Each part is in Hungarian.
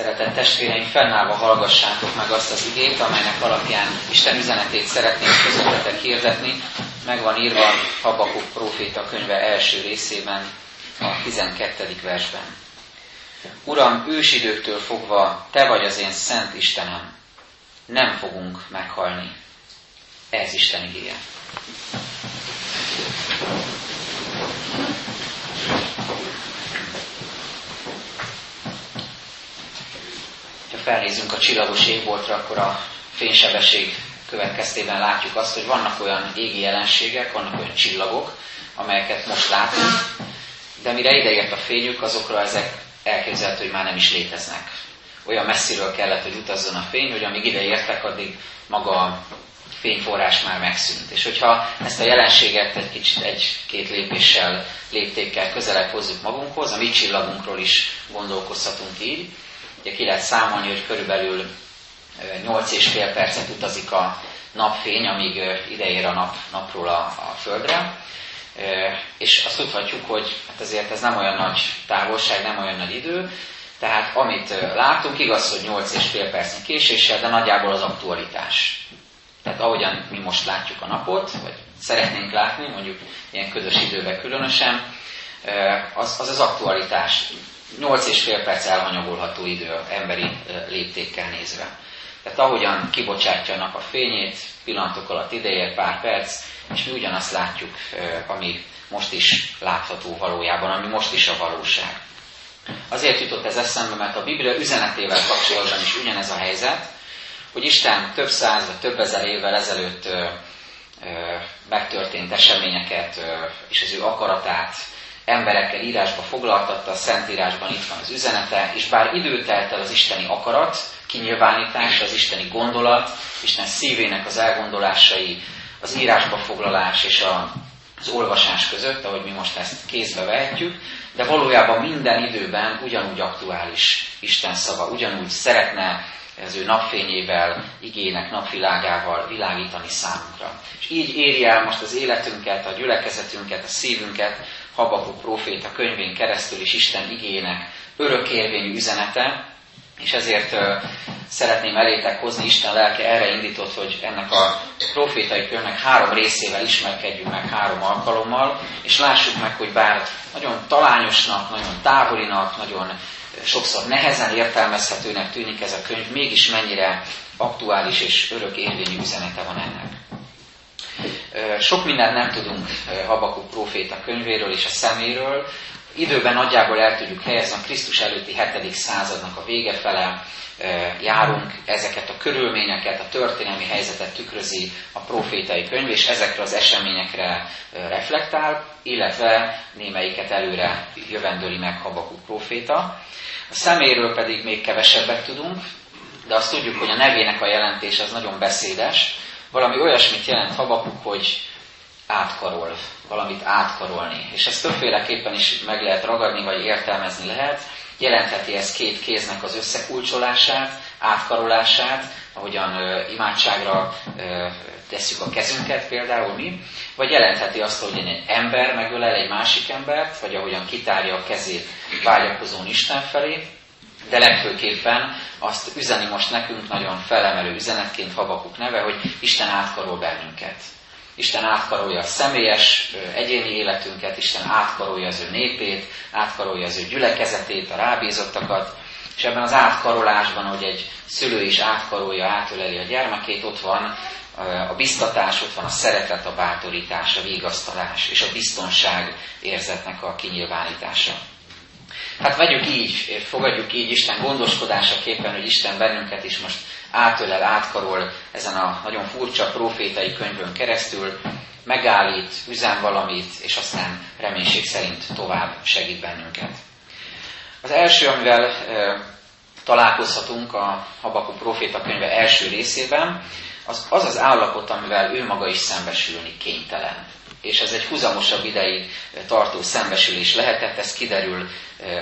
Szeretett testvéreim, fennállva hallgassátok meg azt az igét, amelynek alapján Isten üzenetét szeretnénk közöttetek hirdetni. Meg írva Habakuk próféta könyve első részében, a 12. versben. Uram, ősidőktől fogva, Te vagy az én szent Istenem. Nem fogunk meghalni. Ez Isten igéje. Felnézünk a csillagos égboltra, akkor a fénysebesség következtében látjuk azt, hogy vannak olyan égi jelenségek, vannak olyan csillagok, amelyeket most látunk, de mire ideért a fényük, azokra ezek elképzelhető, hogy már nem is léteznek. Olyan messziről kellett, hogy utazzon a fény, hogy amíg ide értek, addig maga a fényforrás már megszűnt. És hogyha ezt a jelenséget egy kicsit egy-két lépéssel, léptékkel közelebb hozzuk magunkhoz, a mi csillagunkról is gondolkozhatunk így, Ugye ki lehet számolni, hogy körülbelül 8,5 percet utazik a napfény, amíg ideér a nap, napról a, a Földre. És azt tudhatjuk, hogy hát azért ez nem olyan nagy távolság, nem olyan nagy idő, tehát amit látunk, igaz, hogy 8,5 percnyi késéssel, de nagyjából az aktualitás. Tehát ahogyan mi most látjuk a napot, vagy szeretnénk látni, mondjuk ilyen közös időben különösen, az az, az aktualitás. 8 és perc elhanyagolható idő emberi léptékkel nézve. Tehát ahogyan kibocsátja a nap a fényét, pillanatok alatt ideje, pár perc, és mi ugyanazt látjuk, ami most is látható valójában, ami most is a valóság. Azért jutott ez eszembe, mert a Biblia üzenetével kapcsolatban is ugyanez a helyzet, hogy Isten több száz vagy több ezer évvel ezelőtt ö, ö, megtörtént eseményeket ö, és az ő akaratát emberekkel írásba foglaltatta, a Szentírásban itt van az üzenete, és bár idő telt el az isteni akarat, kinyilvánítás, az isteni gondolat, Isten szívének az elgondolásai, az írásba foglalás és a, az olvasás között, ahogy mi most ezt kézbe vehetjük, de valójában minden időben ugyanúgy aktuális Isten szava, ugyanúgy szeretne az ő napfényével, igének, napvilágával világítani számunkra. És így éri el most az életünket, a gyülekezetünket, a szívünket, Habakuk próféta könyvén keresztül is Isten igének örökérvényű üzenete, és ezért szeretném elétek hozni, Isten lelke erre indított, hogy ennek a profétai könyvnek három részével ismerkedjünk meg három alkalommal, és lássuk meg, hogy bár nagyon talányosnak, nagyon távolinak, nagyon sokszor nehezen értelmezhetőnek tűnik ez a könyv, mégis mennyire aktuális és örök érvényű üzenete van ennek. Sok mindent nem tudunk Habakuk próféta könyvéről és a szeméről. Időben nagyjából el tudjuk helyezni a Krisztus előtti 7. századnak a vége fele, járunk, ezeket a körülményeket, a történelmi helyzetet tükrözi a profétai könyv, és ezekre az eseményekre reflektál, illetve némelyiket előre jövendőli meg Habakuk proféta. A szeméről pedig még kevesebbet tudunk, de azt tudjuk, hogy a nevének a jelentés az nagyon beszédes, valami olyasmit jelent Habakuk, hogy átkarol, valamit átkarolni. És ezt többféleképpen is meg lehet ragadni, vagy értelmezni lehet. Jelentheti ez két kéznek az összekulcsolását, átkarolását, ahogyan ö, imádságra ö, tesszük a kezünket például mi, vagy jelentheti azt, hogy egy ember megölel egy másik embert, vagy ahogyan kitárja a kezét vágyakozón Isten felé, de legfőképpen azt üzeni most nekünk nagyon felemelő üzenetként Habakuk neve, hogy Isten átkarol bennünket. Isten átkarolja a személyes, egyéni életünket, Isten átkarolja az ő népét, átkarolja az ő gyülekezetét, a rábízottakat, és ebben az átkarolásban, hogy egy szülő is átkarolja, átöleli a gyermekét, ott van a biztatás, ott van a szeretet, a bátorítás, a vigasztalás és a biztonság érzetnek a kinyilvánítása. Hát vegyük így, fogadjuk így Isten gondoskodásaképpen, hogy Isten bennünket is most átölel, átkarol ezen a nagyon furcsa profétai könyvön keresztül, megállít, üzen valamit, és aztán reménység szerint tovább segít bennünket. Az első, amivel e, találkozhatunk a Habakú proféta könyve első részében, az az, az állapot, amivel ő maga is szembesülni kénytelen és ez egy húzamosabb ideig tartó szembesülés lehetett, ez kiderül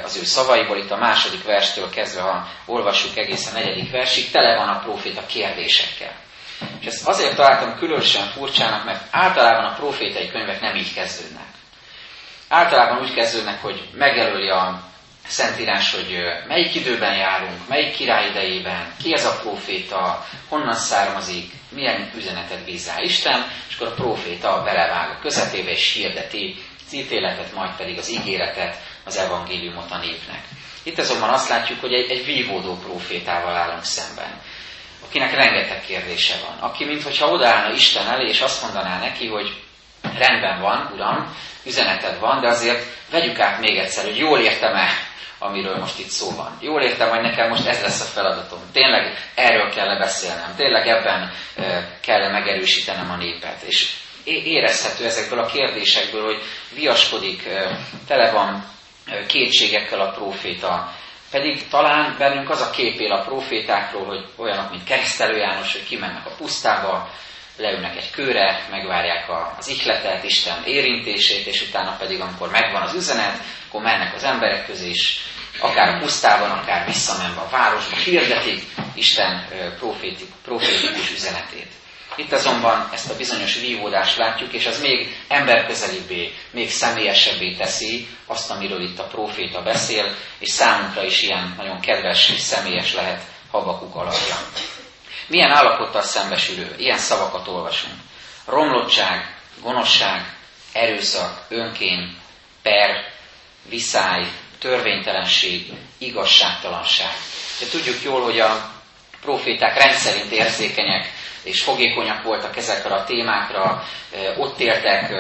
az ő szavaiból, itt a második verstől kezdve, ha olvassuk egészen a negyedik versig, tele van a proféta kérdésekkel. És ezt azért találtam különösen furcsának, mert általában a profétai könyvek nem így kezdődnek. Általában úgy kezdődnek, hogy megjelöli a Szentírás, hogy melyik időben járunk, melyik király idejében, ki ez a proféta, honnan származik, milyen üzenetet bízá Isten, és akkor a proféta belevág a közepébe és hirdeti az ítéletet, majd pedig az ígéretet, az evangéliumot a népnek. Itt azonban azt látjuk, hogy egy, egy vívódó profétával állunk szemben, akinek rengeteg kérdése van, aki mintha odaállna Isten elé, és azt mondaná neki, hogy rendben van, Uram, üzeneted van, de azért vegyük át még egyszer, hogy jól értem-e, amiről most itt szó van. Jól értem, hogy nekem most ez lesz a feladatom. Tényleg erről kell beszélnem, tényleg ebben kell megerősítenem a népet. És érezhető ezekből a kérdésekből, hogy viaskodik, tele van kétségekkel a próféta. Pedig talán bennünk az a kép él a profétákról, hogy olyanok, mint Keresztelő János, hogy kimennek a pusztába, leülnek egy kőre, megvárják az ihletet, Isten érintését, és utána pedig, amikor megvan az üzenet, akkor mennek az emberek közé, és akár a pusztában, akár visszamenve a városba hirdetik Isten profétikus üzenetét. Itt azonban ezt a bizonyos vívódást látjuk, és az még emberközelibbé, még személyesebbé teszi azt, amiről itt a proféta beszél, és számunkra is ilyen nagyon kedves és személyes lehet Habakuk alapja. Milyen állapottal szembesülő, ilyen szavakat olvasunk. Romlottság, gonoszság, erőszak, önkény, per, viszály, törvénytelenség, igazságtalanság. De tudjuk jól, hogy a proféták rendszerint érzékenyek és fogékonyak voltak ezekre a témákra, ott éltek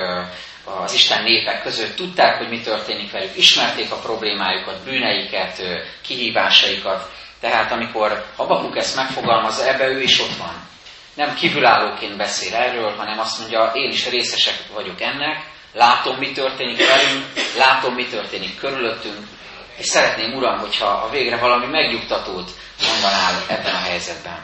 az Isten népek között, tudták, hogy mi történik velük, ismerték a problémájukat, bűneiket, kihívásaikat, tehát amikor Habakuk ezt megfogalmazza, ebbe ő is ott van. Nem kívülállóként beszél erről, hanem azt mondja, én is részesek vagyok ennek, látom, mi történik velünk, látom, mi történik körülöttünk, és szeretném, Uram, hogyha a végre valami megnyugtatót mondanál ebben a helyzetben.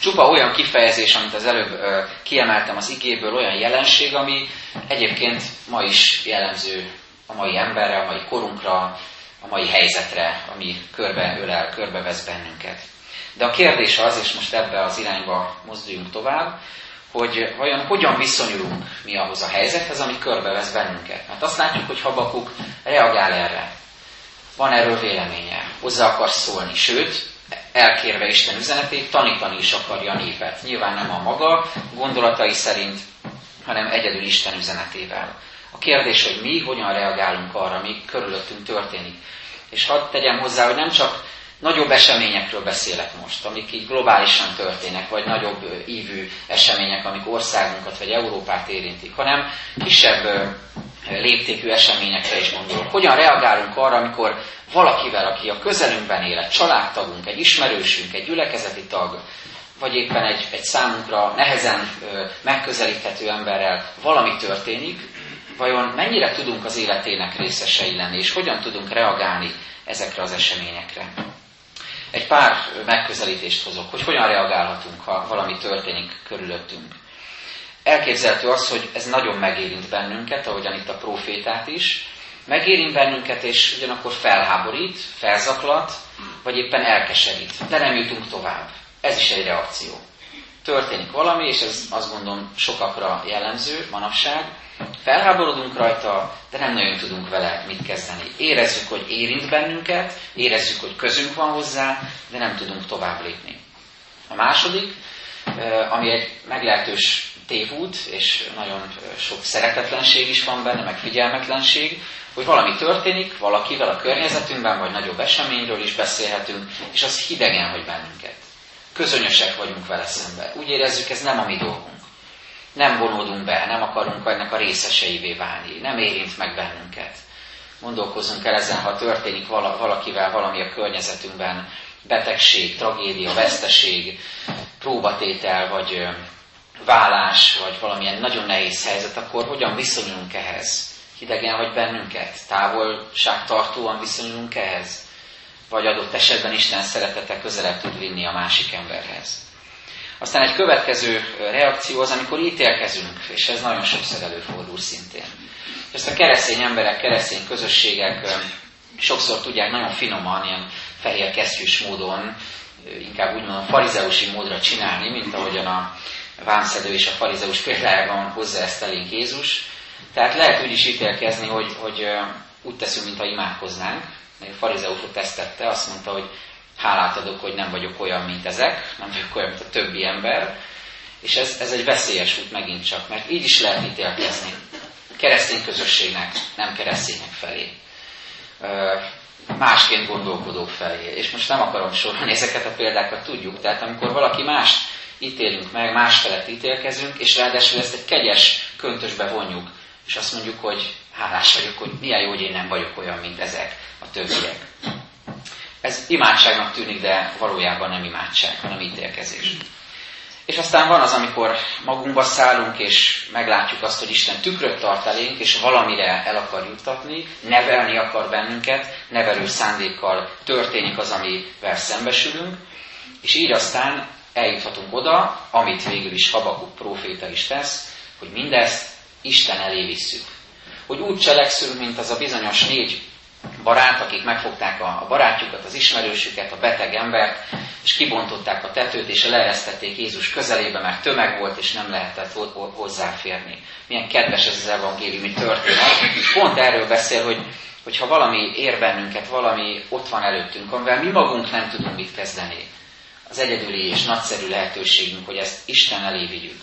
Csupa olyan kifejezés, amit az előbb ö, kiemeltem az igéből, olyan jelenség, ami egyébként ma is jellemző a mai emberre, a mai korunkra, a mai helyzetre, ami körbe ölel, körbevesz bennünket. De a kérdés az, és most ebbe az irányba mozduljunk tovább, hogy vajon hogyan viszonyulunk mi ahhoz a helyzethez, ami körbevesz bennünket. Mert azt látjuk, hogy Habakuk reagál erre. Van erről véleménye, hozzá akar szólni, sőt, elkérve Isten üzenetét, tanítani is akarja a népet. Nyilván nem a maga gondolatai szerint, hanem egyedül Isten üzenetével. A kérdés, hogy mi hogyan reagálunk arra, mi körülöttünk történik. És hadd tegyem hozzá, hogy nem csak nagyobb eseményekről beszélek most, amik így globálisan történnek, vagy nagyobb ívű események, amik országunkat vagy Európát érintik, hanem kisebb léptékű eseményekre is gondolok. Hogyan reagálunk arra, amikor valakivel, aki a közelünkben él, egy családtagunk, egy ismerősünk, egy gyülekezeti tag, vagy éppen egy, egy számunkra nehezen megközelíthető emberrel valami történik, vajon mennyire tudunk az életének részesei lenni, és hogyan tudunk reagálni ezekre az eseményekre. Egy pár megközelítést hozok, hogy hogyan reagálhatunk, ha valami történik körülöttünk. Elképzelhető az, hogy ez nagyon megérint bennünket, ahogyan itt a profétát is, megérint bennünket, és ugyanakkor felháborít, felzaklat, vagy éppen elkeserít. De nem jutunk tovább. Ez is egy reakció. Történik valami, és ez azt gondolom sokakra jellemző manapság, felháborodunk rajta, de nem nagyon tudunk vele mit kezdeni. Érezzük, hogy érint bennünket, érezzük, hogy közünk van hozzá, de nem tudunk tovább lépni. A második, ami egy meglehetős tévút, és nagyon sok szeretetlenség is van benne, meg figyelmetlenség, hogy valami történik valakivel a környezetünkben, vagy nagyobb eseményről is beszélhetünk, és az hidegen hogy bennünket. Közönösek vagyunk vele szemben. Úgy érezzük, ez nem a mi dolgunk. Nem vonódunk be, nem akarunk ennek a részeseivé válni, nem érint meg bennünket. Gondolkozunk el ezen, ha történik valakivel valami a környezetünkben, betegség, tragédia, veszteség, próbatétel, vagy vállás, vagy valamilyen nagyon nehéz helyzet, akkor hogyan viszonyulunk ehhez? Hidegen vagy bennünket? Távolságtartóan viszonyulunk ehhez? Vagy adott esetben Isten szeretete közelebb tud vinni a másik emberhez? Aztán egy következő reakció az, amikor ítélkezünk, és ez nagyon sokszor előfordul szintén. Ezt a keresztény emberek, keresztény közösségek sokszor tudják nagyon finoman, ilyen fehér kesztyűs módon, inkább úgy mondom farizeusi módra csinálni, mint ahogyan a vámszedő és a farizeus példájában hozza ezt elénk Jézus. Tehát lehet úgy is ítélkezni, hogy, hogy úgy teszünk, mintha imádkoznánk, A farizeusok ezt tette, azt mondta, hogy hálát adok, hogy nem vagyok olyan, mint ezek, nem vagyok olyan, mint a többi ember, és ez, ez egy veszélyes út megint csak, mert így is lehet ítélkezni. Keresztény közösségnek, nem keresztények felé. Másként gondolkodók felé. És most nem akarom sorolni ezeket a példákat, tudjuk. Tehát amikor valaki más ítélünk meg, más felett ítélkezünk, és ráadásul ezt egy kegyes köntösbe vonjuk, és azt mondjuk, hogy hálás vagyok, hogy milyen jó, hogy én nem vagyok olyan, mint ezek a többiek. Ez imádságnak tűnik, de valójában nem imádság, hanem ítélkezés. És aztán van az, amikor magunkba szállunk, és meglátjuk azt, hogy Isten tükröt tart elénk, és valamire el akar juttatni, nevelni akar bennünket, nevelő szándékkal történik az, amivel szembesülünk, és így aztán eljuthatunk oda, amit végül is Habakuk próféta is tesz, hogy mindezt Isten elé visszük. Hogy úgy cselekszünk, mint az a bizonyos négy barát, akik megfogták a barátjukat, az ismerősüket, a beteg embert, és kibontották a tetőt, és leeresztették Jézus közelébe, mert tömeg volt, és nem lehetett hozzáférni. Milyen kedves ez az evangéliumi történet. Pont erről beszél, hogy, hogy ha valami ér bennünket, valami ott van előttünk, amivel mi magunk nem tudunk mit kezdeni, az egyedüli és nagyszerű lehetőségünk, hogy ezt Isten elé vigyük.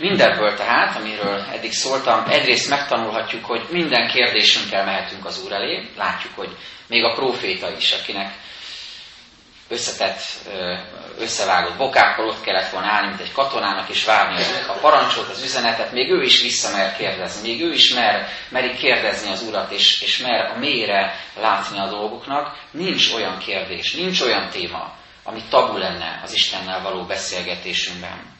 Mindebből tehát, amiről eddig szóltam, egyrészt megtanulhatjuk, hogy minden kérdésünkkel mehetünk az Úr elé. Látjuk, hogy még a próféta is, akinek összetett, összevágott bokákkal ott kellett volna állni, mint egy katonának, és várni a parancsot, az üzenetet, még ő is visszamer kérdezni, még ő is mer, meri kérdezni az Urat, és, és mer a mélyre látni a dolgoknak. Nincs olyan kérdés, nincs olyan téma, ami tabu lenne az Istennel való beszélgetésünkben.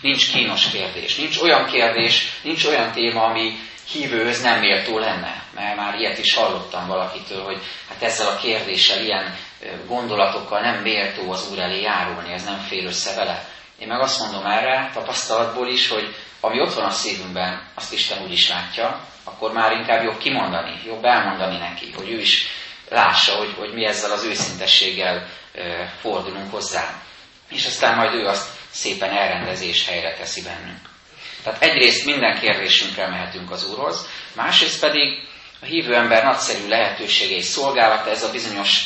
Nincs kínos kérdés, nincs olyan kérdés, nincs olyan téma, ami hívőhöz nem méltó lenne. Mert már ilyet is hallottam valakitől, hogy hát ezzel a kérdéssel, ilyen gondolatokkal nem méltó az Úr elé járulni, ez nem fél össze vele. Én meg azt mondom erre tapasztalatból is, hogy ami ott van a szívünkben, azt Isten úgy is látja, akkor már inkább jobb kimondani, jobb elmondani neki, hogy ő is lássa, hogy, hogy mi ezzel az őszintességgel fordulunk hozzá. És aztán majd ő azt szépen elrendezés helyre teszi bennünk. Tehát egyrészt minden kérdésünkre mehetünk az Úrhoz, másrészt pedig a hívő ember nagyszerű lehetősége és szolgálata, ez a bizonyos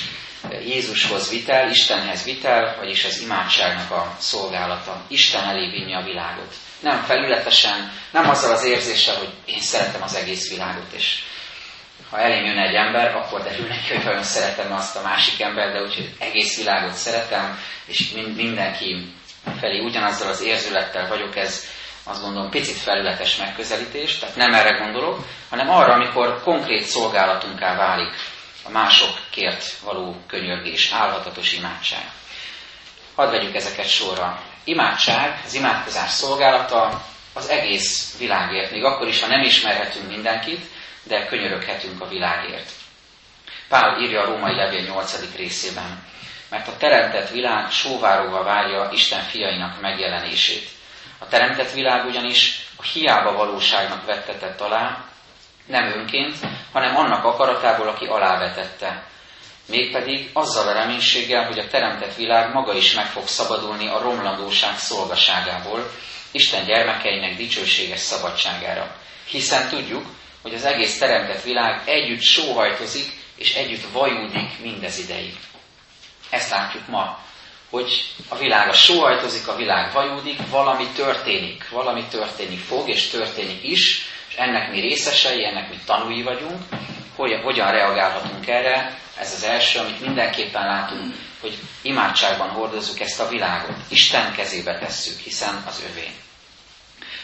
Jézushoz vitel, Istenhez vitel, vagyis az imádságnak a szolgálata. Isten elé vinni a világot. Nem felületesen, nem azzal az érzéssel, hogy én szeretem az egész világot, és ha elém jön egy ember, akkor derül neki, hogy nagyon szeretem azt a másik ember, de úgyhogy egész világot szeretem, és mindenki felé ugyanazzal az érzülettel vagyok, ez azt gondolom picit felületes megközelítés, tehát nem erre gondolok, hanem arra, amikor konkrét szolgálatunká válik a másokért való könyörgés, álhatatos imádság. Hadd vegyük ezeket sorra. Imádság, az imádkozás szolgálata az egész világért, még akkor is, ha nem ismerhetünk mindenkit, de könyöröghetünk a világért. Pál írja a római levél 8. részében, mert a teremtett világ sóváróval várja Isten fiainak megjelenését. A teremtett világ ugyanis a hiába valóságnak vettetett alá, nem önként, hanem annak akaratából, aki alávetette. Mégpedig azzal a reménységgel, hogy a teremtett világ maga is meg fog szabadulni a romlandóság szolgaságából, Isten gyermekeinek dicsőséges szabadságára. Hiszen tudjuk, hogy az egész teremtett világ együtt sóhajtozik, és együtt vajúdik mindez ideig. Ezt látjuk ma, hogy a világ a sóhajtozik, a világ vajúdik, valami történik, valami történni fog, és történik is, és ennek mi részesei, ennek mi tanúi vagyunk, hogy, hogyan reagálhatunk erre, ez az első, amit mindenképpen látunk, hogy imádságban hordozzuk ezt a világot, Isten kezébe tesszük, hiszen az övé.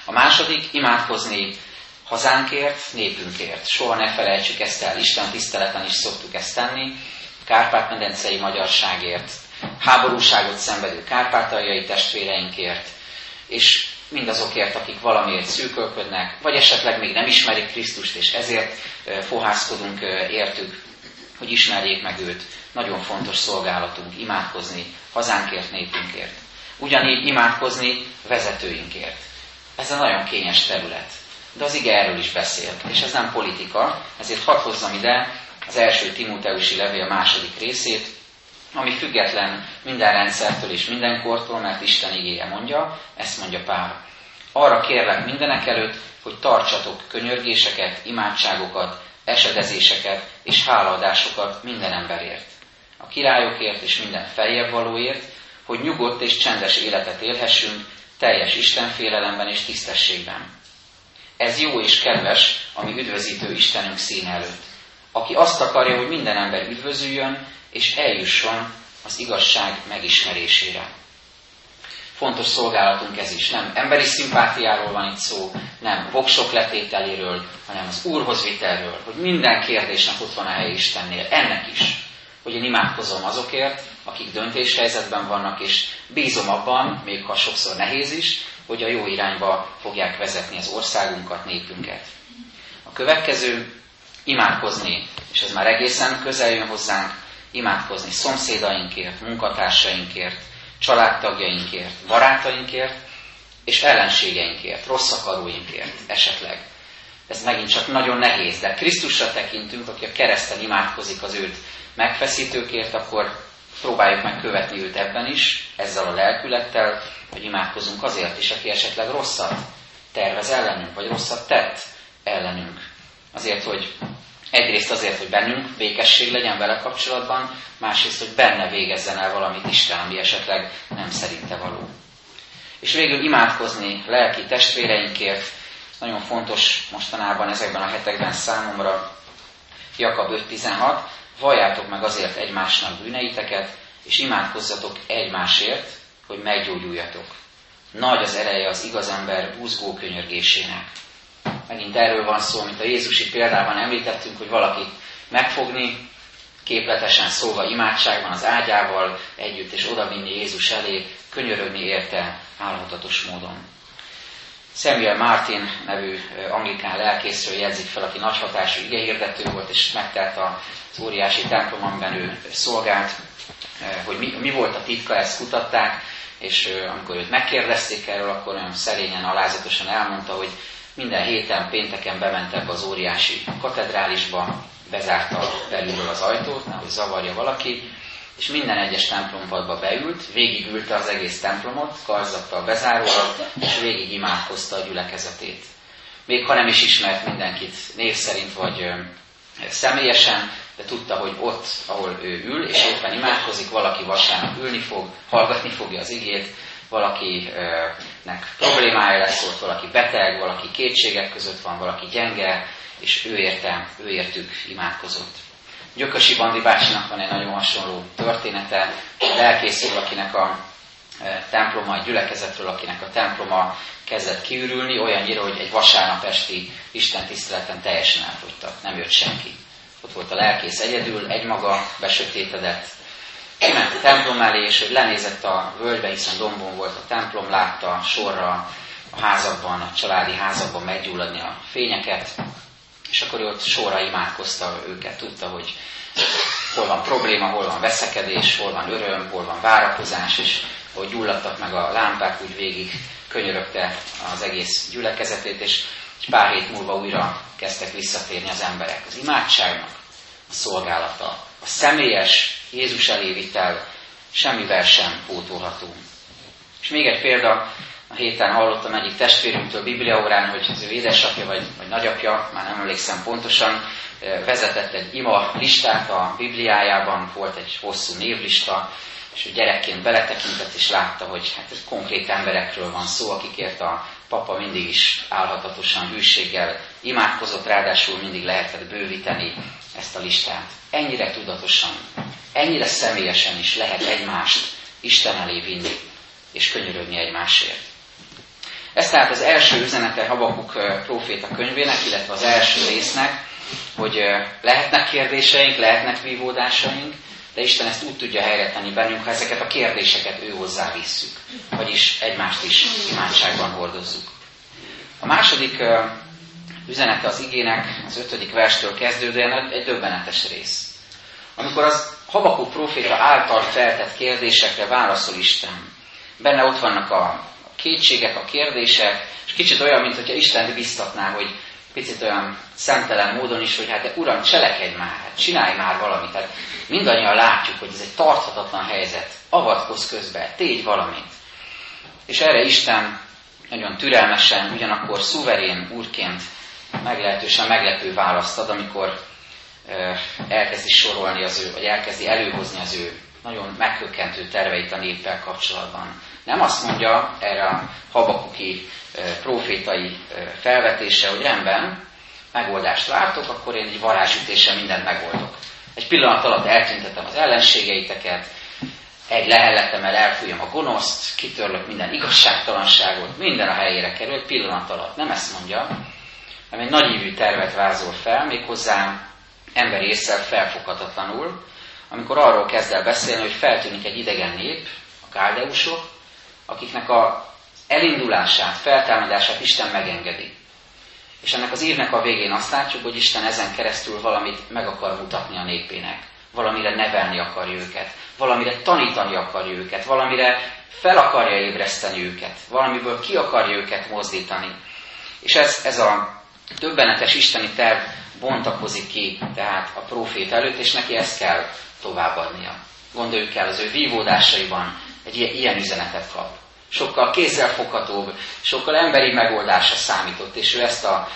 A második, imádkozni hazánkért, népünkért. Soha ne felejtsük ezt el, Isten tiszteleten is szoktuk ezt tenni, Kárpát-medencei magyarságért, háborúságot szenvedő kárpátaljai testvéreinkért, és mindazokért, akik valamiért szűkölködnek, vagy esetleg még nem ismerik Krisztust, és ezért fohászkodunk értük, hogy ismerjék meg őt. Nagyon fontos szolgálatunk imádkozni hazánkért, népünkért. Ugyanígy imádkozni vezetőinkért. Ez egy nagyon kényes terület. De az ige erről is beszél, és ez nem politika, ezért hadd hozzam ide az első Timóteusi levél második részét, ami független minden rendszertől és minden kortól, mert Isten igéje mondja, ezt mondja Pál. Arra kérlek mindenek előtt, hogy tartsatok könyörgéseket, imádságokat, esedezéseket és hálaadásokat minden emberért, a királyokért és minden feljebb valóért, hogy nyugodt és csendes életet élhessünk, teljes Istenfélelemben és tisztességben. Ez jó és kedves, ami üdvözítő Istenünk szín előtt, aki azt akarja, hogy minden ember üdvözüljön, és eljusson az igazság megismerésére. Fontos szolgálatunk ez is. Nem emberi szimpátiáról van itt szó, nem voksok letételéről, hanem az Úrhoz vitelről, hogy minden kérdésnek ott van a hely Istennél. Ennek is, hogy én imádkozom azokért, akik döntéshelyzetben vannak, és bízom abban, még ha sokszor nehéz is, hogy a jó irányba fogják vezetni az országunkat, népünket. A következő, imádkozni, és ez már egészen közel jön hozzánk, imádkozni szomszédainkért, munkatársainkért, családtagjainkért, barátainkért, és ellenségeinkért, rossz akaróinkért esetleg. Ez megint csak nagyon nehéz, de Krisztusra tekintünk, aki a kereszten imádkozik az őt megfeszítőkért, akkor próbáljuk meg követni őt ebben is, ezzel a lelkülettel, hogy imádkozunk azért is, aki esetleg rosszat tervez ellenünk, vagy rosszat tett ellenünk. Azért, hogy egyrészt azért, hogy bennünk békesség legyen vele kapcsolatban, másrészt, hogy benne végezzen el valamit Isten, ami esetleg nem szerinte való. És végül imádkozni lelki testvéreinkért, nagyon fontos mostanában ezekben a hetekben számomra, Jakab 5.16, valljátok meg azért egymásnak bűneiteket, és imádkozzatok egymásért, hogy meggyógyuljatok. Nagy az ereje az igaz ember búzgó könyörgésének. Megint erről van szó, mint a Jézusi példában említettünk, hogy valakit megfogni, képletesen szólva imádságban az ágyával együtt, és odavinni Jézus elé, könyörögni érte álhatatos módon. Samuel Martin nevű anglikán lelkészről jegyzik fel, aki nagy hatású igehirdető volt, és megtelt az óriási templom, amiben ő szolgált, hogy mi, mi volt a titka, ezt kutatták, és amikor őt megkérdezték erről, akkor nagyon szerényen, alázatosan elmondta, hogy minden héten, pénteken bement ebbe az óriási katedrálisba, bezárta belülről az ajtót, nehogy zavarja valaki, és minden egyes templompadba beült, végigülte az egész templomot, karzattal bezárólag, és végig imádkozta a gyülekezetét. Még ha nem is ismert mindenkit név szerint vagy személyesen, de tudta, hogy ott, ahol ő ül, és éppen imádkozik, valaki vasárnap ülni fog, hallgatni fogja az igét, valakinek problémája lesz ott, valaki beteg, valaki kétségek között van, valaki gyenge, és ő érte, ő értük imádkozott. Gyökösi Bandi bácsinak van egy nagyon hasonló története, lelkészül, akinek a e, temploma, egy gyülekezetről, akinek a temploma kezdett kiürülni, olyannyira, hogy egy vasárnap esti Isten tiszteleten teljesen elfogytak, nem jött senki. Ott volt a lelkész egyedül, egymaga, besötétedett, kiment a templom elé, és hogy lenézett a völgybe, hiszen dombon volt a templom, látta sorra a házakban, a családi házakban meggyulladni a fényeket, és akkor ő ott sorra imádkozta őket, tudta, hogy hol van probléma, hol van veszekedés, hol van öröm, hol van várakozás, és hogy gyulladtak meg a lámpák, úgy végig könyörögte az egész gyülekezetét, és pár hét múlva újra kezdtek visszatérni az emberek. Az imádságnak a szolgálata, a személyes Jézus elévitel semmivel sem pótolható. És még egy példa, a héten hallottam egyik testvérünktől Bibliaórán, hogy az ő édesapja vagy, vagy nagyapja, már nem emlékszem pontosan, vezetett egy ima listát a Bibliájában, volt egy hosszú névlista, és ő gyerekként beletekintett, és látta, hogy hát ez konkrét emberekről van szó, akikért a papa mindig is álhatatosan hűséggel imádkozott, ráadásul mindig lehetett bővíteni ezt a listát. Ennyire tudatosan, ennyire személyesen is lehet egymást Isten elé vinni, és könyörögni egymásért. Ez tehát az első üzenete Habakuk próféta könyvének, illetve az első résznek, hogy lehetnek kérdéseink, lehetnek vívódásaink, de Isten ezt úgy tudja helyre tenni bennünk, ha ezeket a kérdéseket ő hozzá visszük, vagyis egymást is imádságban hordozzuk. A második üzenete az igének az ötödik verstől kezdődően egy döbbenetes rész. Amikor az Habakuk proféta által feltett kérdésekre válaszol Isten, benne ott vannak a kétségek, a kérdések, és kicsit olyan, mint hogyha Isten biztatná, hogy picit olyan szemtelen módon is, hogy hát de Uram, cselekedj már, hát csinálj már valamit. Hát mindannyian látjuk, hogy ez egy tarthatatlan helyzet. Avatkozz közbe, tégy valamit. És erre Isten nagyon türelmesen, ugyanakkor szuverén úrként meglehetősen meglepő választ ad, amikor elkezdi sorolni az ő, vagy elkezdi előhozni az ő nagyon meghökkentő terveit a néppel kapcsolatban. Nem azt mondja erre a habakuki profétai felvetése, hogy rendben, megoldást látok, akkor én egy varázsütéssel mindent megoldok. Egy pillanat alatt eltüntetem az ellenségeiteket, egy lehelletemmel elfújom a gonoszt, kitörlök minden igazságtalanságot, minden a helyére kerül, egy pillanat alatt. Nem ezt mondja, hanem egy nagyívű tervet vázol fel, méghozzá emberi észre felfoghatatlanul, amikor arról kezd el beszélni, hogy feltűnik egy idegen nép, a káldeusok, akiknek a elindulását, feltámadását Isten megengedi. És ennek az írnek a végén azt látjuk, hogy Isten ezen keresztül valamit meg akar mutatni a népének. Valamire nevelni akarja őket, valamire tanítani akarja őket, valamire fel akarja ébreszteni őket, valamiből ki akarja őket mozdítani. És ez, ez a többenetes isteni terv bontakozik ki tehát a prófét előtt, és neki ezt kell továbbadnia. Gondoljuk el, az ő vívódásaiban egy ilyen, üzenetet kap. Sokkal kézzelfoghatóbb, sokkal emberi megoldásra számított, és ő ezt a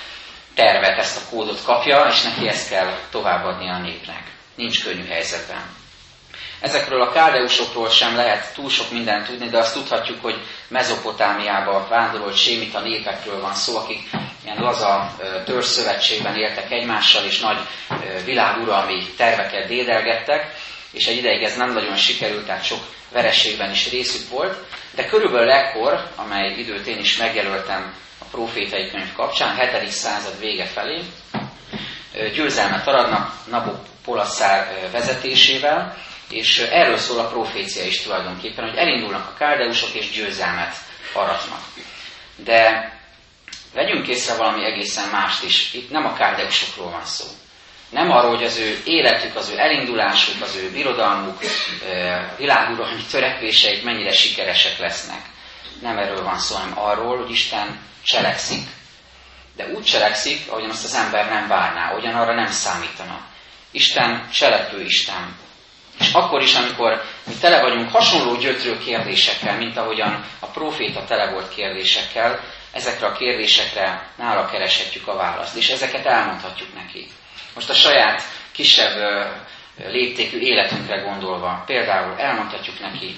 tervet, ezt a kódot kapja, és neki ezt kell továbbadni a népnek. Nincs könnyű helyzetben. Ezekről a káldeusokról sem lehet túl sok mindent tudni, de azt tudhatjuk, hogy Mezopotámiába vándorolt sémita népekről van szó, akik ilyen laza törzszövetségben éltek egymással, és nagy világuralmi terveket dédelgettek, és egy ideig ez nem nagyon sikerült, tehát sok verességben is részük volt, de körülbelül ekkor, amely időt én is megjelöltem a profétai könyv kapcsán, 7. század vége felé, győzelmet aradnak Nabopolasszár vezetésével, és erről szól a profécia is tulajdonképpen, hogy elindulnak a káldeusok és győzelmet aratnak. De vegyünk észre valami egészen mást is. Itt nem a káldeusokról van szó. Nem arról, hogy az ő életük, az ő elindulásuk, az ő birodalmuk, világuralmi törekvéseik mennyire sikeresek lesznek. Nem erről van szó, hanem arról, hogy Isten cselekszik. De úgy cselekszik, ahogyan azt az ember nem várná, ahogyan arra nem számítana. Isten cselekvő Isten. Akkor is, amikor mi tele vagyunk hasonló gyötrő kérdésekkel, mint ahogyan a proféta tele volt kérdésekkel, ezekre a kérdésekre nála kereshetjük a választ, és ezeket elmondhatjuk neki. Most a saját kisebb léptékű életünkre gondolva, például elmondhatjuk neki,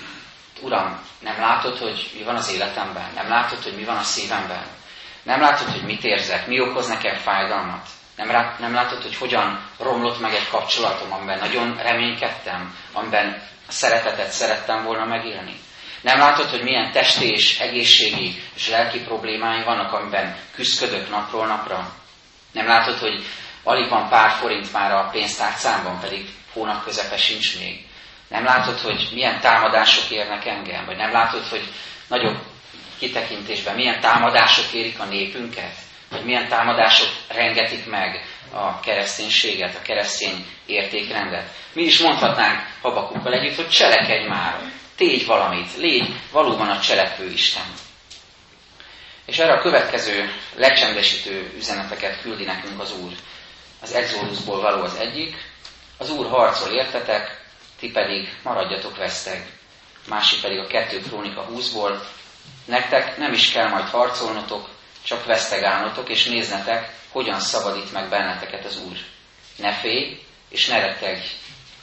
Uram, nem látod, hogy mi van az életemben? Nem látod, hogy mi van a szívemben? Nem látod, hogy mit érzek? Mi okoz nekem fájdalmat? Nem, rá, nem látod, hogy hogyan romlott meg egy kapcsolatom, amiben nagyon reménykedtem, amiben a szeretetet szerettem volna megélni? Nem látod, hogy milyen testi és egészségi és lelki problémáim vannak, amiben küzdködök napról napra? Nem látod, hogy alig van pár forint már a pénztárcámban, pedig hónap közepe sincs még? Nem látod, hogy milyen támadások érnek engem? Vagy nem látod, hogy nagyobb kitekintésben milyen támadások érik a népünket? Vagy milyen támadások rengetik meg a kereszténységet, a keresztény értékrendet? Mi is mondhatnánk Habakukkal együtt, hogy cselekedj már, tégy valamit, légy valóban a cselekvő Isten. És erre a következő lecsendesítő üzeneteket küldi nekünk az Úr. Az Exodusból való az egyik, az Úr harcol értetek, ti pedig maradjatok veszteg. Másik pedig a kettő krónika 20-ból, nektek nem is kell majd harcolnotok, csak vesztegálnotok, és néznetek, hogyan szabadít meg benneteket az Úr. Ne félj, és ne rettegj.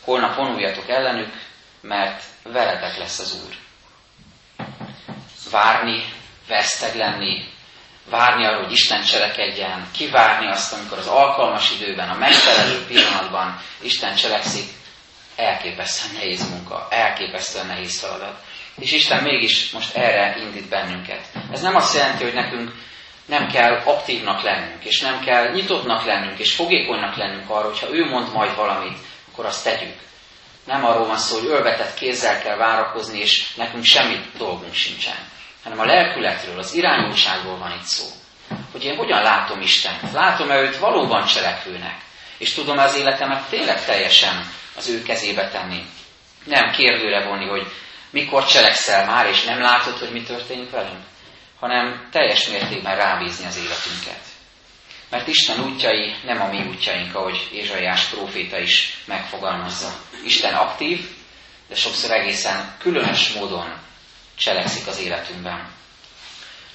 Holnap vonuljatok ellenük, mert veletek lesz az Úr. Várni, veszteg lenni, várni arra, hogy Isten cselekedjen, kivárni azt, amikor az alkalmas időben, a megfelelő pillanatban Isten cselekszik, elképesztően nehéz munka, elképesztően nehéz feladat. És Isten mégis most erre indít bennünket. Ez nem azt jelenti, hogy nekünk nem kell aktívnak lennünk, és nem kell nyitottnak lennünk, és fogékonynak lennünk arra, hogyha ő mond majd valamit, akkor azt tegyük. Nem arról van szó, hogy ölbetett kézzel kell várakozni, és nekünk semmi dolgunk sincsen. Hanem a lelkületről, az irányultságról van itt szó. Hogy én hogyan látom Istent? Látom-e őt valóban cselekvőnek? És tudom az életemet tényleg teljesen az ő kezébe tenni? Nem kérdőre vonni, hogy mikor cselekszel már, és nem látod, hogy mi történik velünk? Hanem teljes mértékben rábízni az életünket. Mert Isten útjai nem a mi útjaink, ahogy Ézsaiás próféta is megfogalmazza. Isten aktív, de sokszor egészen különös módon cselekszik az életünkben.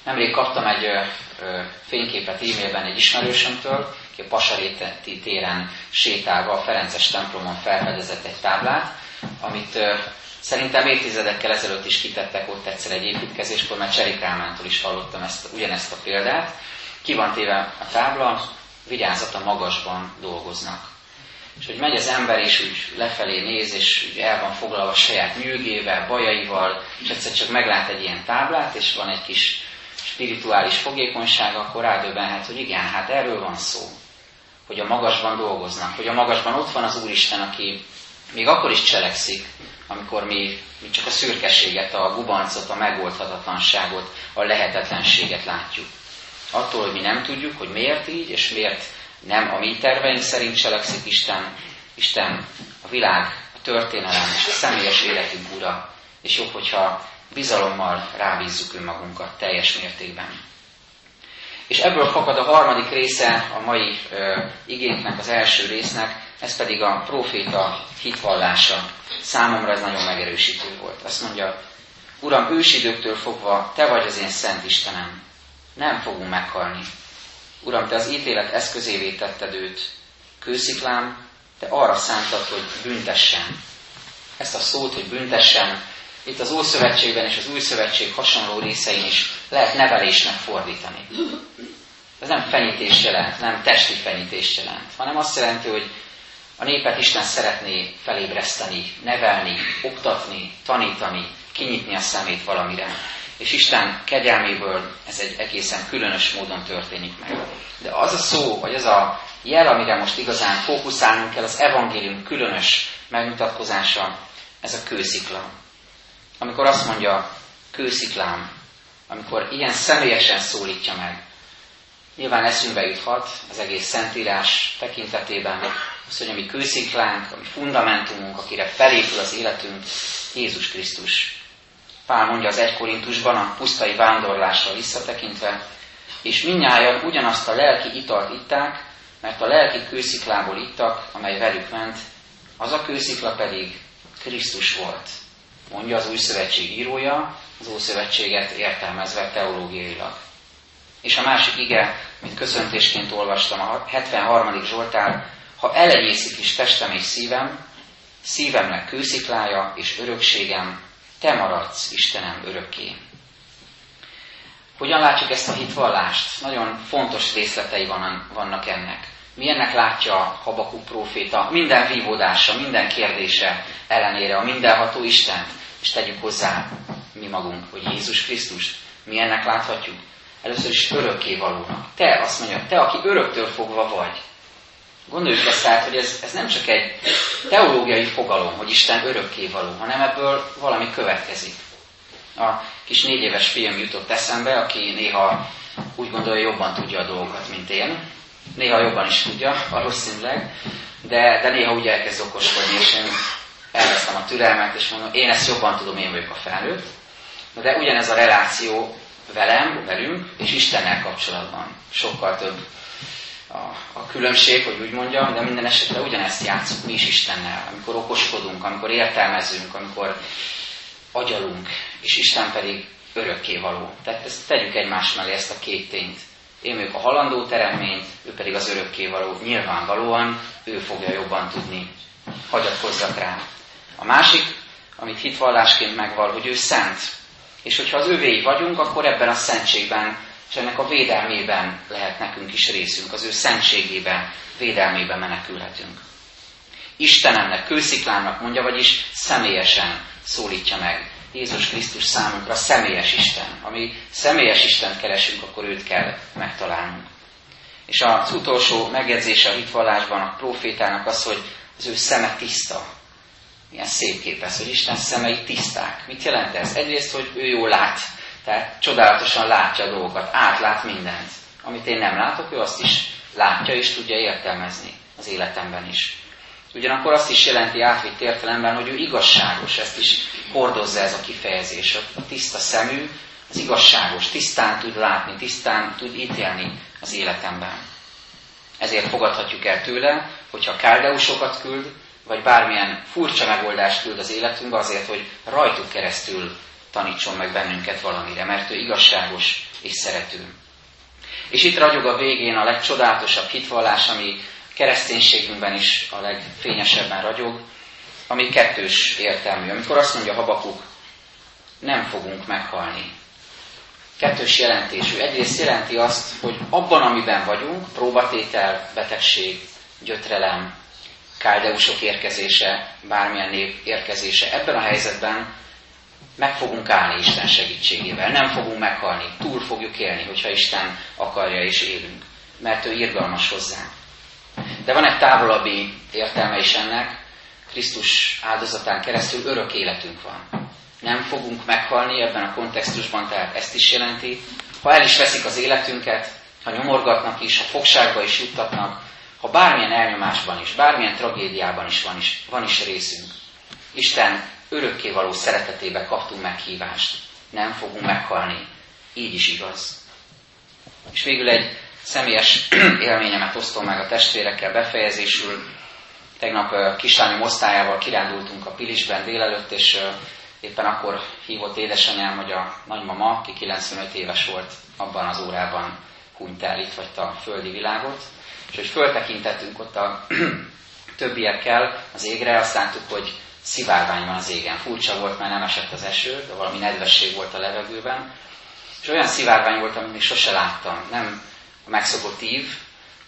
Nemrég kaptam egy ö, ö, fényképet e-mailben egy ismerősömtől, aki a Pasaréti téren sétálva a Ferences templomon felfedezett egy táblát, amit ö, szerintem évtizedekkel ezelőtt is kitettek ott egyszer egy építkezéskor, mert Cserik Rámántól is hallottam ezt, ugyanezt a példát. Ki van téve a tábla, vigyázat a magasban dolgoznak. És hogy megy az ember, és úgy lefelé néz, és úgy el van foglalva a saját nyűgével, bajaival, és egyszer csak meglát egy ilyen táblát, és van egy kis spirituális fogékonysága, akkor rádöbbenhet, hogy igen, hát erről van szó. Hogy a magasban dolgoznak, hogy a magasban ott van az Úristen, aki még akkor is cselekszik, amikor mi, mi csak a szürkeséget, a gubancot, a megoldhatatlanságot, a lehetetlenséget látjuk. Attól, hogy mi nem tudjuk, hogy miért így, és miért nem a mi terveink szerint cselekszik Isten, Isten a világ, a történelem és a személyes életünk ura, és jobb, hogyha bizalommal rábízzuk önmagunkat teljes mértékben. És ebből fakad a harmadik része a mai ö, igénknek, az első résznek, ez pedig a proféta hitvallása. Számomra ez nagyon megerősítő volt. Azt mondja, Uram, ősidőktől fogva, Te vagy az én szent Istenem. Nem fogunk meghalni. Uram, Te az ítélet eszközévé tetted őt. Kősziklám, Te arra szántad, hogy büntessen. Ezt a szót, hogy büntessen, itt az Ószövetségben és az Új Szövetség hasonló részein is lehet nevelésnek fordítani. Ez nem fenyítést jelent, nem testi fenyítést jelent, hanem azt jelenti, hogy a népet Isten szeretné felébreszteni, nevelni, oktatni, tanítani, kinyitni a szemét valamire. És Isten kegyelméből ez egy egészen különös módon történik meg. De az a szó, vagy az a jel, amire most igazán fókuszálnunk kell, az evangélium különös megmutatkozása, ez a kőszikla. Amikor azt mondja, kősziklám, amikor ilyen személyesen szólítja meg, nyilván eszünkbe juthat az egész szentírás tekintetében, az, hogy a mi kősziklánk, a mi fundamentumunk, akire felépül az életünk, Jézus Krisztus. Pál mondja az 1 Korintusban a pusztai vándorlásra visszatekintve, és minnyáján ugyanazt a lelki italt itták, mert a lelki kősziklából ittak, amely velük ment, az a kőszikla pedig Krisztus volt. Mondja az új szövetség írója, az új szövetséget értelmezve teológiailag. És a másik ige, mint köszöntésként olvastam, a 73. Zsoltár, ha elegyészik is testem és szívem, szívemnek kősziklája és örökségem, te maradsz, Istenem, örökké. Hogyan látjuk ezt a hitvallást? Nagyon fontos részletei vannak ennek. Milyennek látja a Habakuk próféta minden vívódása, minden kérdése ellenére a mindenható Istent, és tegyük hozzá mi magunk, hogy Jézus Krisztus milyennek láthatjuk? Először is örökké valónak. Te azt mondja, te, aki öröktől fogva vagy. Gondoljuk ezt át, hogy ez, ez nem csak egy teológiai fogalom, hogy Isten örökké való, hanem ebből valami következik. A kis négy éves fiam jutott eszembe, aki néha úgy gondolja, jobban tudja a dolgokat, mint én. Néha jobban is tudja, valószínűleg, de, de néha úgy elkezd okoskodni, és én elvesztem a türelmet, és mondom, én ezt jobban tudom, én vagyok a felnőtt. De ugyanez a reláció velem, velünk, és Istennel kapcsolatban sokkal több a, a különbség, hogy úgy mondjam, de minden esetre ugyanezt játszunk mi is Istennel, amikor okoskodunk, amikor értelmezünk, amikor agyalunk, és Isten pedig örökké való. Tehát ezt tegyük egymás mellé ezt a két tényt. Én vagyok a halandó teremmény, ő pedig az örökké való. Nyilvánvalóan ő fogja jobban tudni. Hagyatkozzak rá. A másik, amit hitvallásként megval, hogy ő szent. És hogyha az övéi vagyunk, akkor ebben a szentségben és ennek a védelmében lehet nekünk is részünk, az ő szentségében, védelmében menekülhetünk. Istenemnek, kősziklának mondja, vagyis személyesen szólítja meg Jézus Krisztus számunkra személyes Isten. Ami személyes Istent keresünk, akkor őt kell megtalálnunk. És az utolsó megjegyzése a hitvallásban a profétának az, hogy az ő szeme tiszta. Milyen szép kép ez, hogy Isten szemei tiszták. Mit jelent ez? Egyrészt, hogy ő jól lát, tehát csodálatosan látja a dolgokat, átlát mindent. Amit én nem látok, ő azt is látja és tudja értelmezni az életemben is. Ugyanakkor azt is jelenti átvitt értelemben, hogy ő igazságos, ezt is hordozza ez a kifejezés. A tiszta szemű, az igazságos, tisztán tud látni, tisztán tud ítélni az életemben. Ezért fogadhatjuk el tőle, hogyha káldeusokat küld, vagy bármilyen furcsa megoldást küld az életünkbe azért, hogy rajtuk keresztül tanítson meg bennünket valamire, mert ő igazságos és szerető. És itt ragyog a végén a legcsodálatosabb hitvallás, ami kereszténységünkben is a legfényesebben ragyog, ami kettős értelmű. Amikor azt mondja Habakuk, nem fogunk meghalni. Kettős jelentésű. Egyrészt jelenti azt, hogy abban, amiben vagyunk, próbatétel, betegség, gyötrelem, káldeusok érkezése, bármilyen nép érkezése, ebben a helyzetben meg fogunk állni Isten segítségével. Nem fogunk meghalni, túl fogjuk élni, hogyha Isten akarja és élünk, mert ő irgalmas hozzánk. De van egy távolabbi értelme is ennek, Krisztus áldozatán keresztül örök életünk van. Nem fogunk meghalni ebben a kontextusban, tehát ezt is jelenti. Ha el is veszik az életünket, ha nyomorgatnak is, ha fogságba is juttatnak, ha bármilyen elnyomásban is, bármilyen tragédiában is van is, van is részünk. Isten örökkévaló szeretetébe kaptunk meghívást. Nem fogunk meghalni. Így is igaz. És végül egy személyes élményemet osztom meg a testvérekkel befejezésül. Tegnap kislányom osztályával kirándultunk a Pilisben délelőtt, és éppen akkor hívott édesanyám, hogy a nagymama, aki 95 éves volt, abban az órában hunyt el, itt vagy a földi világot. És hogy föltekintettünk ott a többiekkel az égre, azt láttuk, hogy szivárvány van az égen. Furcsa volt, mert nem esett az eső, de valami nedvesség volt a levegőben. És olyan szivárvány volt, amit még sose láttam. Nem a megszokott ív,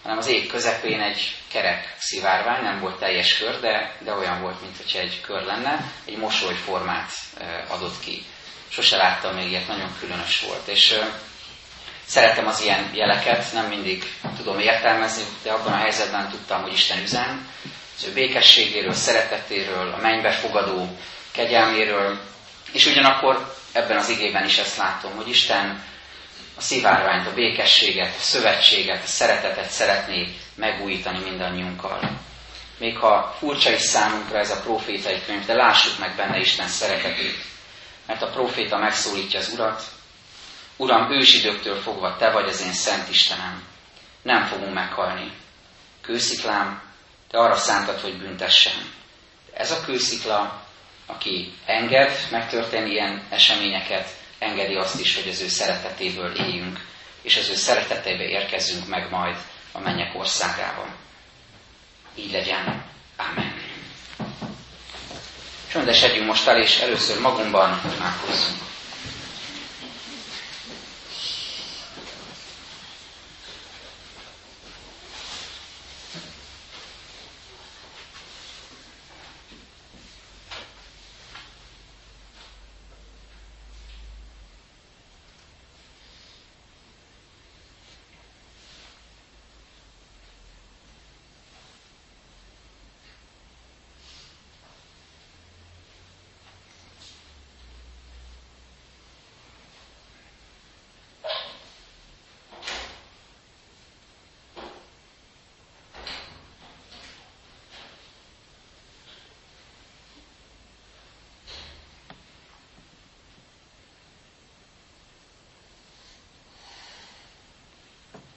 hanem az ég közepén egy kerek szivárvány, nem volt teljes kör, de, de olyan volt, mintha egy kör lenne, egy mosolyformát adott ki. Sose láttam még ilyet, nagyon különös volt. És szeretem az ilyen jeleket, nem mindig tudom értelmezni, de abban a helyzetben tudtam, hogy Isten üzen, az ő békességéről, szeretetéről, a mennybe fogadó kegyelméről, és ugyanakkor ebben az igében is ezt látom, hogy Isten a szivárványt, a békességet, a szövetséget, a szeretetet szeretné megújítani mindannyiunkkal. Még ha furcsa is számunkra ez a profétai könyv, de lássuk meg benne Isten szeretetét. Mert a proféta megszólítja az Urat, Uram, ősidőktől fogva Te vagy az én szent Istenem. Nem fogunk meghalni. Kősziklám, Te arra szántad, hogy büntessen. Ez a kőszikla, aki enged megtörténni ilyen eseményeket, engedi azt is, hogy az ő szeretetéből éljünk, és az ő szeretetébe érkezzünk meg majd a mennyek országában. Így legyen. Amen. Csöndesedjünk most el, és először magunkban imádkozzunk.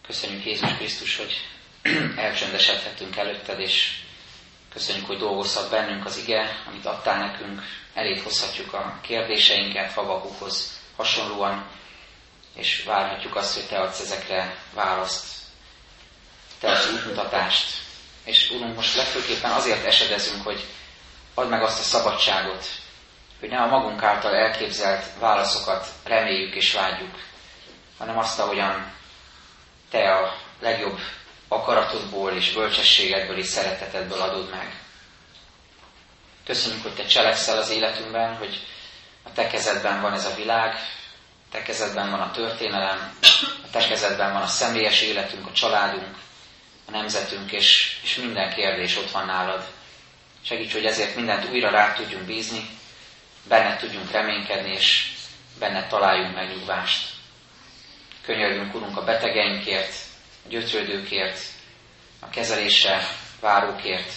Köszönjük Jézus Krisztus, hogy elcsendesedhetünk előtted, és köszönjük, hogy dolgozhat bennünk az ige, amit adtál nekünk. Elét hozhatjuk a kérdéseinket Habakukhoz hasonlóan, és várhatjuk azt, hogy Te adsz ezekre választ, Te adsz útmutatást. És Úrunk, most legfőképpen azért esedezünk, hogy add meg azt a szabadságot, hogy ne a magunk által elképzelt válaszokat reméljük és vágyjuk, hanem azt, ahogyan te a legjobb akaratodból és bölcsességedből és szeretetedből adod meg. Köszönjük, hogy Te cselekszel az életünkben, hogy a Te kezedben van ez a világ, a Te kezedben van a történelem, a Te kezedben van a személyes életünk, a családunk, a nemzetünk, és, és minden kérdés ott van nálad. Segíts, hogy ezért mindent újra rá tudjunk bízni, benned tudjunk reménykedni, és benned találjunk meg nyugvást. Könyörgünk, Urunk, a betegeinkért, a gyötrődőkért, a kezelésre várókért.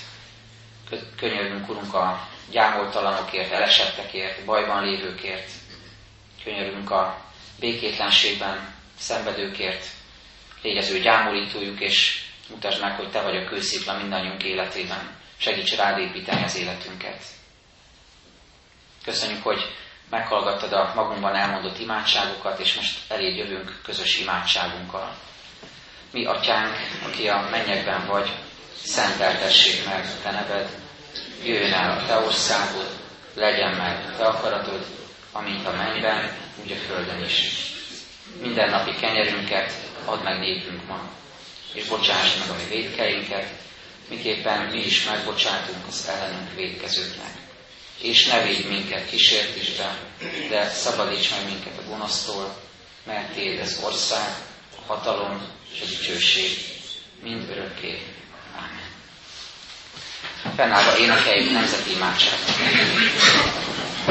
Könyörgünk, Urunk, a gyámoltalanokért, elesettekért, bajban lévőkért. Könyörgünk a békétlenségben szenvedőkért. Légy ő gyámolítójuk, és mutasd meg, hogy Te vagy a kőszikla mindannyiunk életében. Segíts rád építeni az életünket. Köszönjük, hogy meghallgattad a magunkban elmondott imádságokat, és most eléd jövünk közös imádságunkkal. Mi, Atyánk, aki a mennyekben vagy, szenteltessék meg Te neved, jöjjön el a Te országod, legyen meg Te akaratod, amint a mennyben, úgy a földön is. Minden napi kenyerünket add meg nékünk ma, és bocsáss meg a mi védkeinket, miképpen mi is megbocsátunk az ellenünk védkezőknek. És ne védj minket kísértésbe, de szabadíts meg minket a gonosztól, mert Téd az ország, a hatalom és a dicsőség mind örökké. Amen. Fennállva énekeljük nemzeti imádságot.